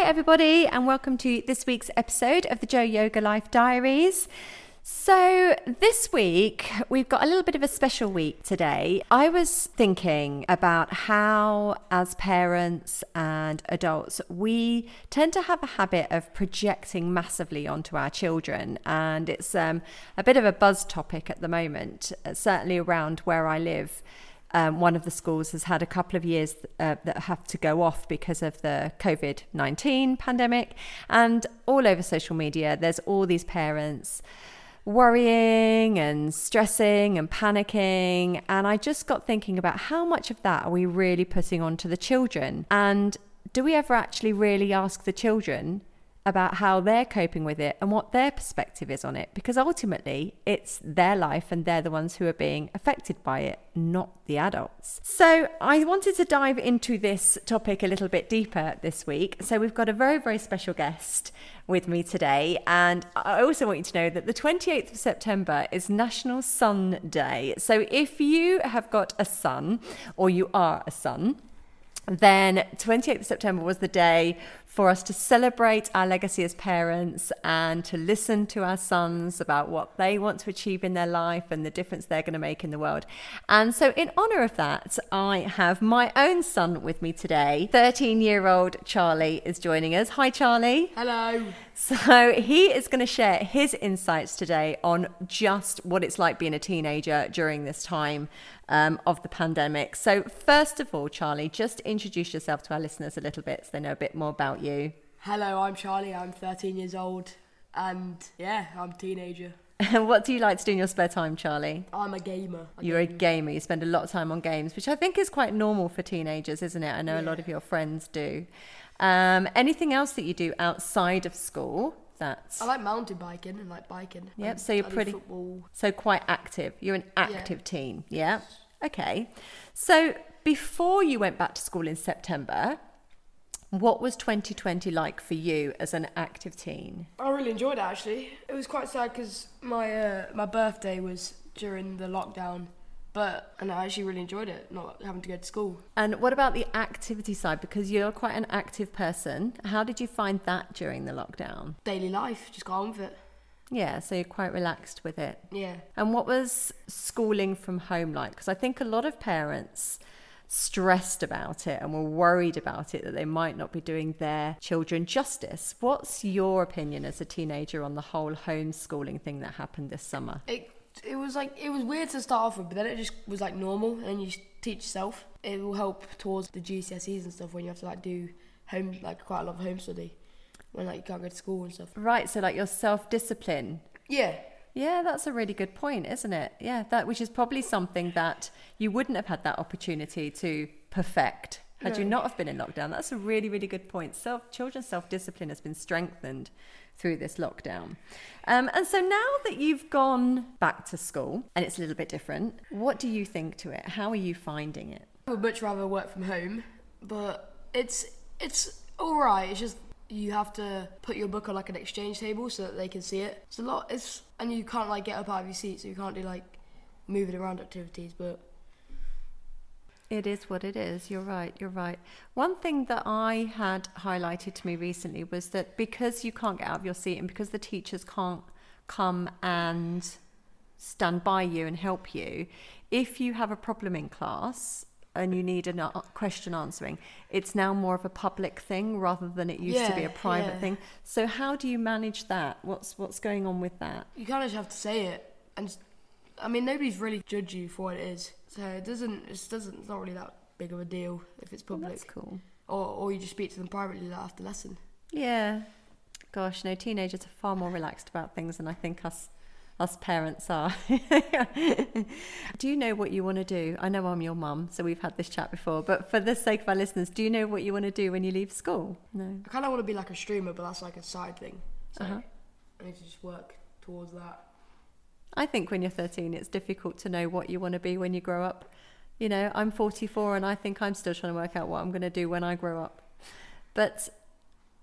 Hi, everybody, and welcome to this week's episode of the Jo Yoga Life Diaries. So, this week we've got a little bit of a special week today. I was thinking about how, as parents and adults, we tend to have a habit of projecting massively onto our children, and it's um, a bit of a buzz topic at the moment, uh, certainly around where I live. Um, one of the schools has had a couple of years uh, that have to go off because of the COVID 19 pandemic. And all over social media, there's all these parents worrying and stressing and panicking. And I just got thinking about how much of that are we really putting onto the children? And do we ever actually really ask the children about how they're coping with it and what their perspective is on it because ultimately it's their life and they're the ones who are being affected by it, not the adults. So I wanted to dive into this topic a little bit deeper this week. So we've got a very, very special guest with me today. And I also want you to know that the 28th of September is National Son Day. So if you have got a son or you are a son, then 28th of September was the day for us to celebrate our legacy as parents and to listen to our sons about what they want to achieve in their life and the difference they're going to make in the world. And so, in honor of that, I have my own son with me today. 13 year old Charlie is joining us. Hi, Charlie. Hello. So, he is going to share his insights today on just what it's like being a teenager during this time um, of the pandemic. So, first of all, Charlie, just introduce yourself to our listeners a little bit so they know a bit more about you. Hello, I'm Charlie. I'm 13 years old, and yeah, I'm a teenager. what do you like to do in your spare time, Charlie? I'm a gamer. I You're a gamer. You spend a lot of time on games, which I think is quite normal for teenagers, isn't it? I know a lot of your friends do. Um, anything else that you do outside of school? That's I like mountain biking and like biking. Yep, and so you're pretty- Football. so quite active. You're an active teen, yeah? Okay. So before you went back to school in September, what was 2020 like for you as an active teen? I really enjoyed it actually. It was quite sad because my uh, my birthday was during the lockdown, but and I actually really enjoyed it, not having to go to school. And what about the activity side? Because you're quite an active person. How did you find that during the lockdown? Daily life, just got on with it. Yeah, so you're quite relaxed with it. Yeah. And what was schooling from home like? Because I think a lot of parents stressed about it and were worried about it that they might not be doing their children justice. What's your opinion as a teenager on the whole homeschooling thing that happened this summer? It it was like it was weird to start off with, but then it just was like normal, and then you just teach yourself. It will help towards the GCSEs and stuff when you have to like do home like quite a lot of home study when like you can't go to school and stuff. Right, so like your self discipline. Yeah, Yeah, that's a really good point, isn't it? Yeah, that which is probably something that you wouldn't have had that opportunity to perfect had you not have been in lockdown. That's a really, really good point. Self children's self discipline has been strengthened through this lockdown. Um, and so now that you've gone back to school and it's a little bit different, what do you think to it? How are you finding it? I would much rather work from home, but it's it's all right. It's just you have to put your book on like an exchange table so that they can see it. It's a lot. It's and you can't like get up out of your seat, so you can't do like moving around activities. But It is what it is. You're right. You're right. One thing that I had highlighted to me recently was that because you can't get out of your seat and because the teachers can't come and stand by you and help you, if you have a problem in class and you need a question answering, it's now more of a public thing rather than it used to be a private yeah. thing. So how do you manage that? What's what's going on with that? you kind of have to say it, and I mean nobody's really judge you for what it is, so it doesn't. It doesn't. It's not really that big of a deal if it's Well, public, that's cool. or or you just speak to them privately like, after lesson. Yeah. Gosh, no, teenagers are far more relaxed about things than I think us us parents are. do you know what you want to do? I know I'm your mum, so we've had this chat before, but for the sake of our listeners, do you know what you want to do when you leave school? No. I kind of want to be like a streamer, but that's like a side thing. So Uh-huh. I need to just work towards that. I think when you're 13, it's difficult to know what you want to be when you grow up. You know, I'm 44 and I think I'm still trying to work out what I'm going to do when I grow up. But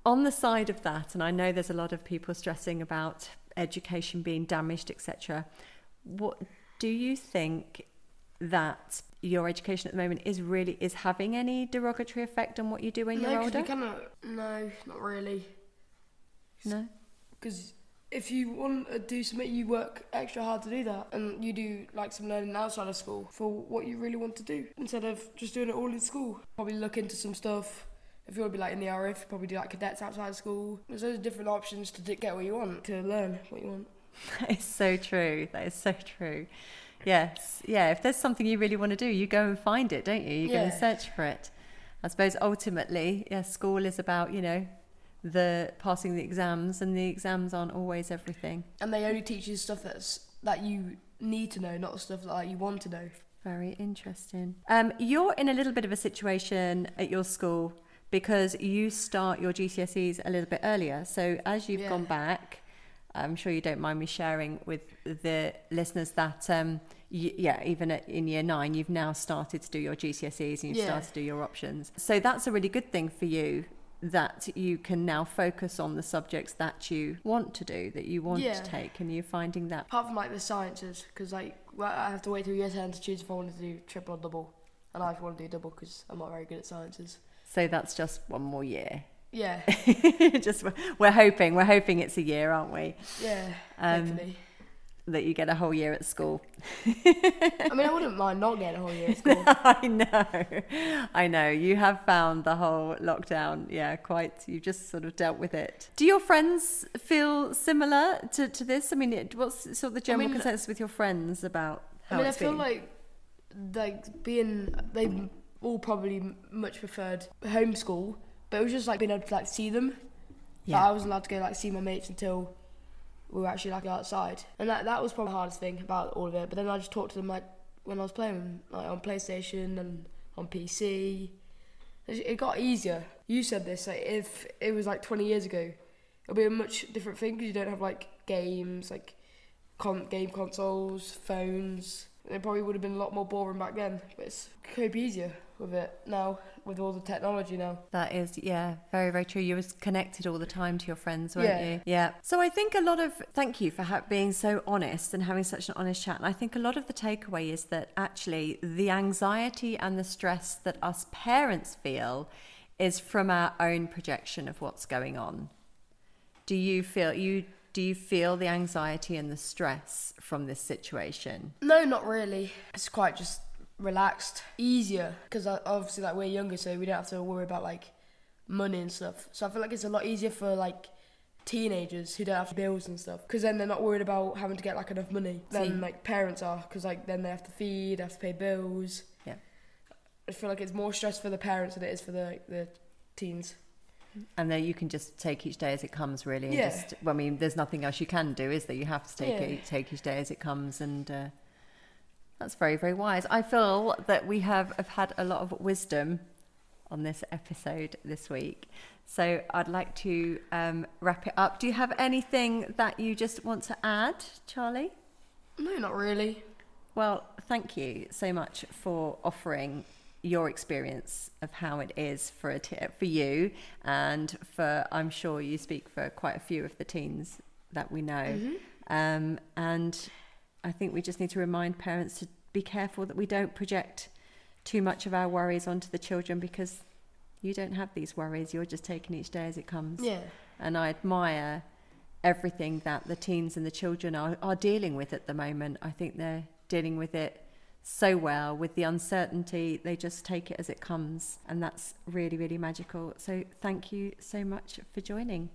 on the side of that, and I know there's a lot of people stressing about education being damaged, etc. What do you think that your education at the moment is really is having any derogatory effect on what you do when no, you're older? kind of no, not really. No. Because if you want to do something, you work extra hard to do that, and you do like some learning outside of school for what you really want to do instead of just doing it all in school. Probably look into some stuff. If you want to be like in the RAF, you probably do like cadets outside of school. There's loads of different options to get what you want, to learn what you want. That is so true. That is so true. Yes. Yeah. If there's something you really want to do, you go and find it, don't you? You go and search for it. I suppose ultimately, yeah, school is about, you know, the passing the exams and the exams aren't always everything. And they only teach you stuff that's that you need to know, not stuff that like, you want to know. Very interesting. Um, you're in a little bit of a situation at your school because you start your GCSEs a little bit earlier. So as you've Yeah. gone back, I'm sure you don't mind me sharing with the listeners that, um, yeah, even at, in year nine, you've now started to do your GCSEs and you've Yeah. started to do your options. So that's a really good thing for you that you can now focus on the subjects that you want to do, that you want Yeah. to take, and you're finding that Apart from like the sciences, because like I have to wait till year ten to choose if I want to do triple or double, and I want to do double because I'm not very good at sciences. so that's just one more year. Yeah, just we're hoping we're hoping it's a year aren't we yeah, Um, hopefully. That you get a whole year at school. I mean, I wouldn't mind not getting a whole year at school. i know. I know. You have found the whole lockdown. Yeah quite. You've just sort of dealt with it. Do your friends feel similar to, to this? I mean it, what's sort of the general mean, consensus with your friends about how I mean, I feel been? like like being they all probably much preferred homeschool, but it was just like being able to like see them. Yeah. yeah. I wasn't allowed to go like see my mates until we were actually like outside, and that that was probably the hardest thing about all of it. But then I just talked to them like when I was playing like on PlayStation and on PC. It got easier. You said this like if it was like 20 years ago, it'll be a much different thing because you don't have like games like con- game consoles, phones. It probably would have been a lot more boring back then, but it's could be easier with it now with all the technology now. That is, yeah, very, very true. You was connected all the time to your friends, weren't Yeah. you? Yeah. So I think a lot of thank you for ha- being so honest and having such an honest chat. And I think a lot of the takeaway is that actually the anxiety and the stress that us parents feel is from our own projection of what's going on. Do you feel you? Do you feel the anxiety and the stress from this situation? No, not really. It's quite just relaxed, easier because obviously like we're younger, so we don't have to worry about like money and stuff. So I feel like it's a lot easier for like teenagers who don't have bills and stuff because then they're not worried about having to get like enough money than like parents are because like then they have to feed, they have to pay bills. Yeah. I feel like it's more stress for the parents than it is for the the teens. And then you can just take each day as it comes, really. And Yeah. just, well, I mean, there's nothing else you can do, is there? You have to take Yeah. it, take each day as it comes, and uh, that's very, very wise. I feel that we have, have had a lot of wisdom on this episode this week. So I'd like to um, wrap it up. Do you have anything that you just want to add, Charlie? No, not really. Well, thank you so much for offering your experience of how it is for a t- for you and for I'm sure you speak for quite a few of the teens that we know. Mm-hmm. Um, and I think we just need to remind parents to be careful that we don't project too much of our worries onto the children because you don't have these worries. You're just taking each day as it comes Yeah. and I admire everything that the teens and the children are, are dealing with at the moment. I think they're dealing with it so well with the uncertainty. They just take it as it comes, and that's really, really magical. So, thank you so much for joining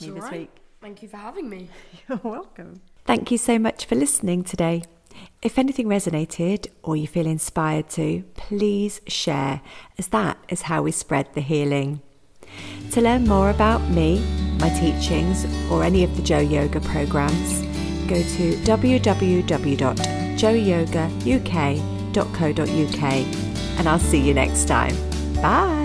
me all this right. week. Thank you for having me. You're welcome. Thank you so much for listening today. If anything resonated or you feel inspired to, please share, as that is how we spread the healing. To learn more about me, my teachings, or any of the Jo Yoga programs, go to www.joeyogauk.co.uk and I'll see you next time. Bye.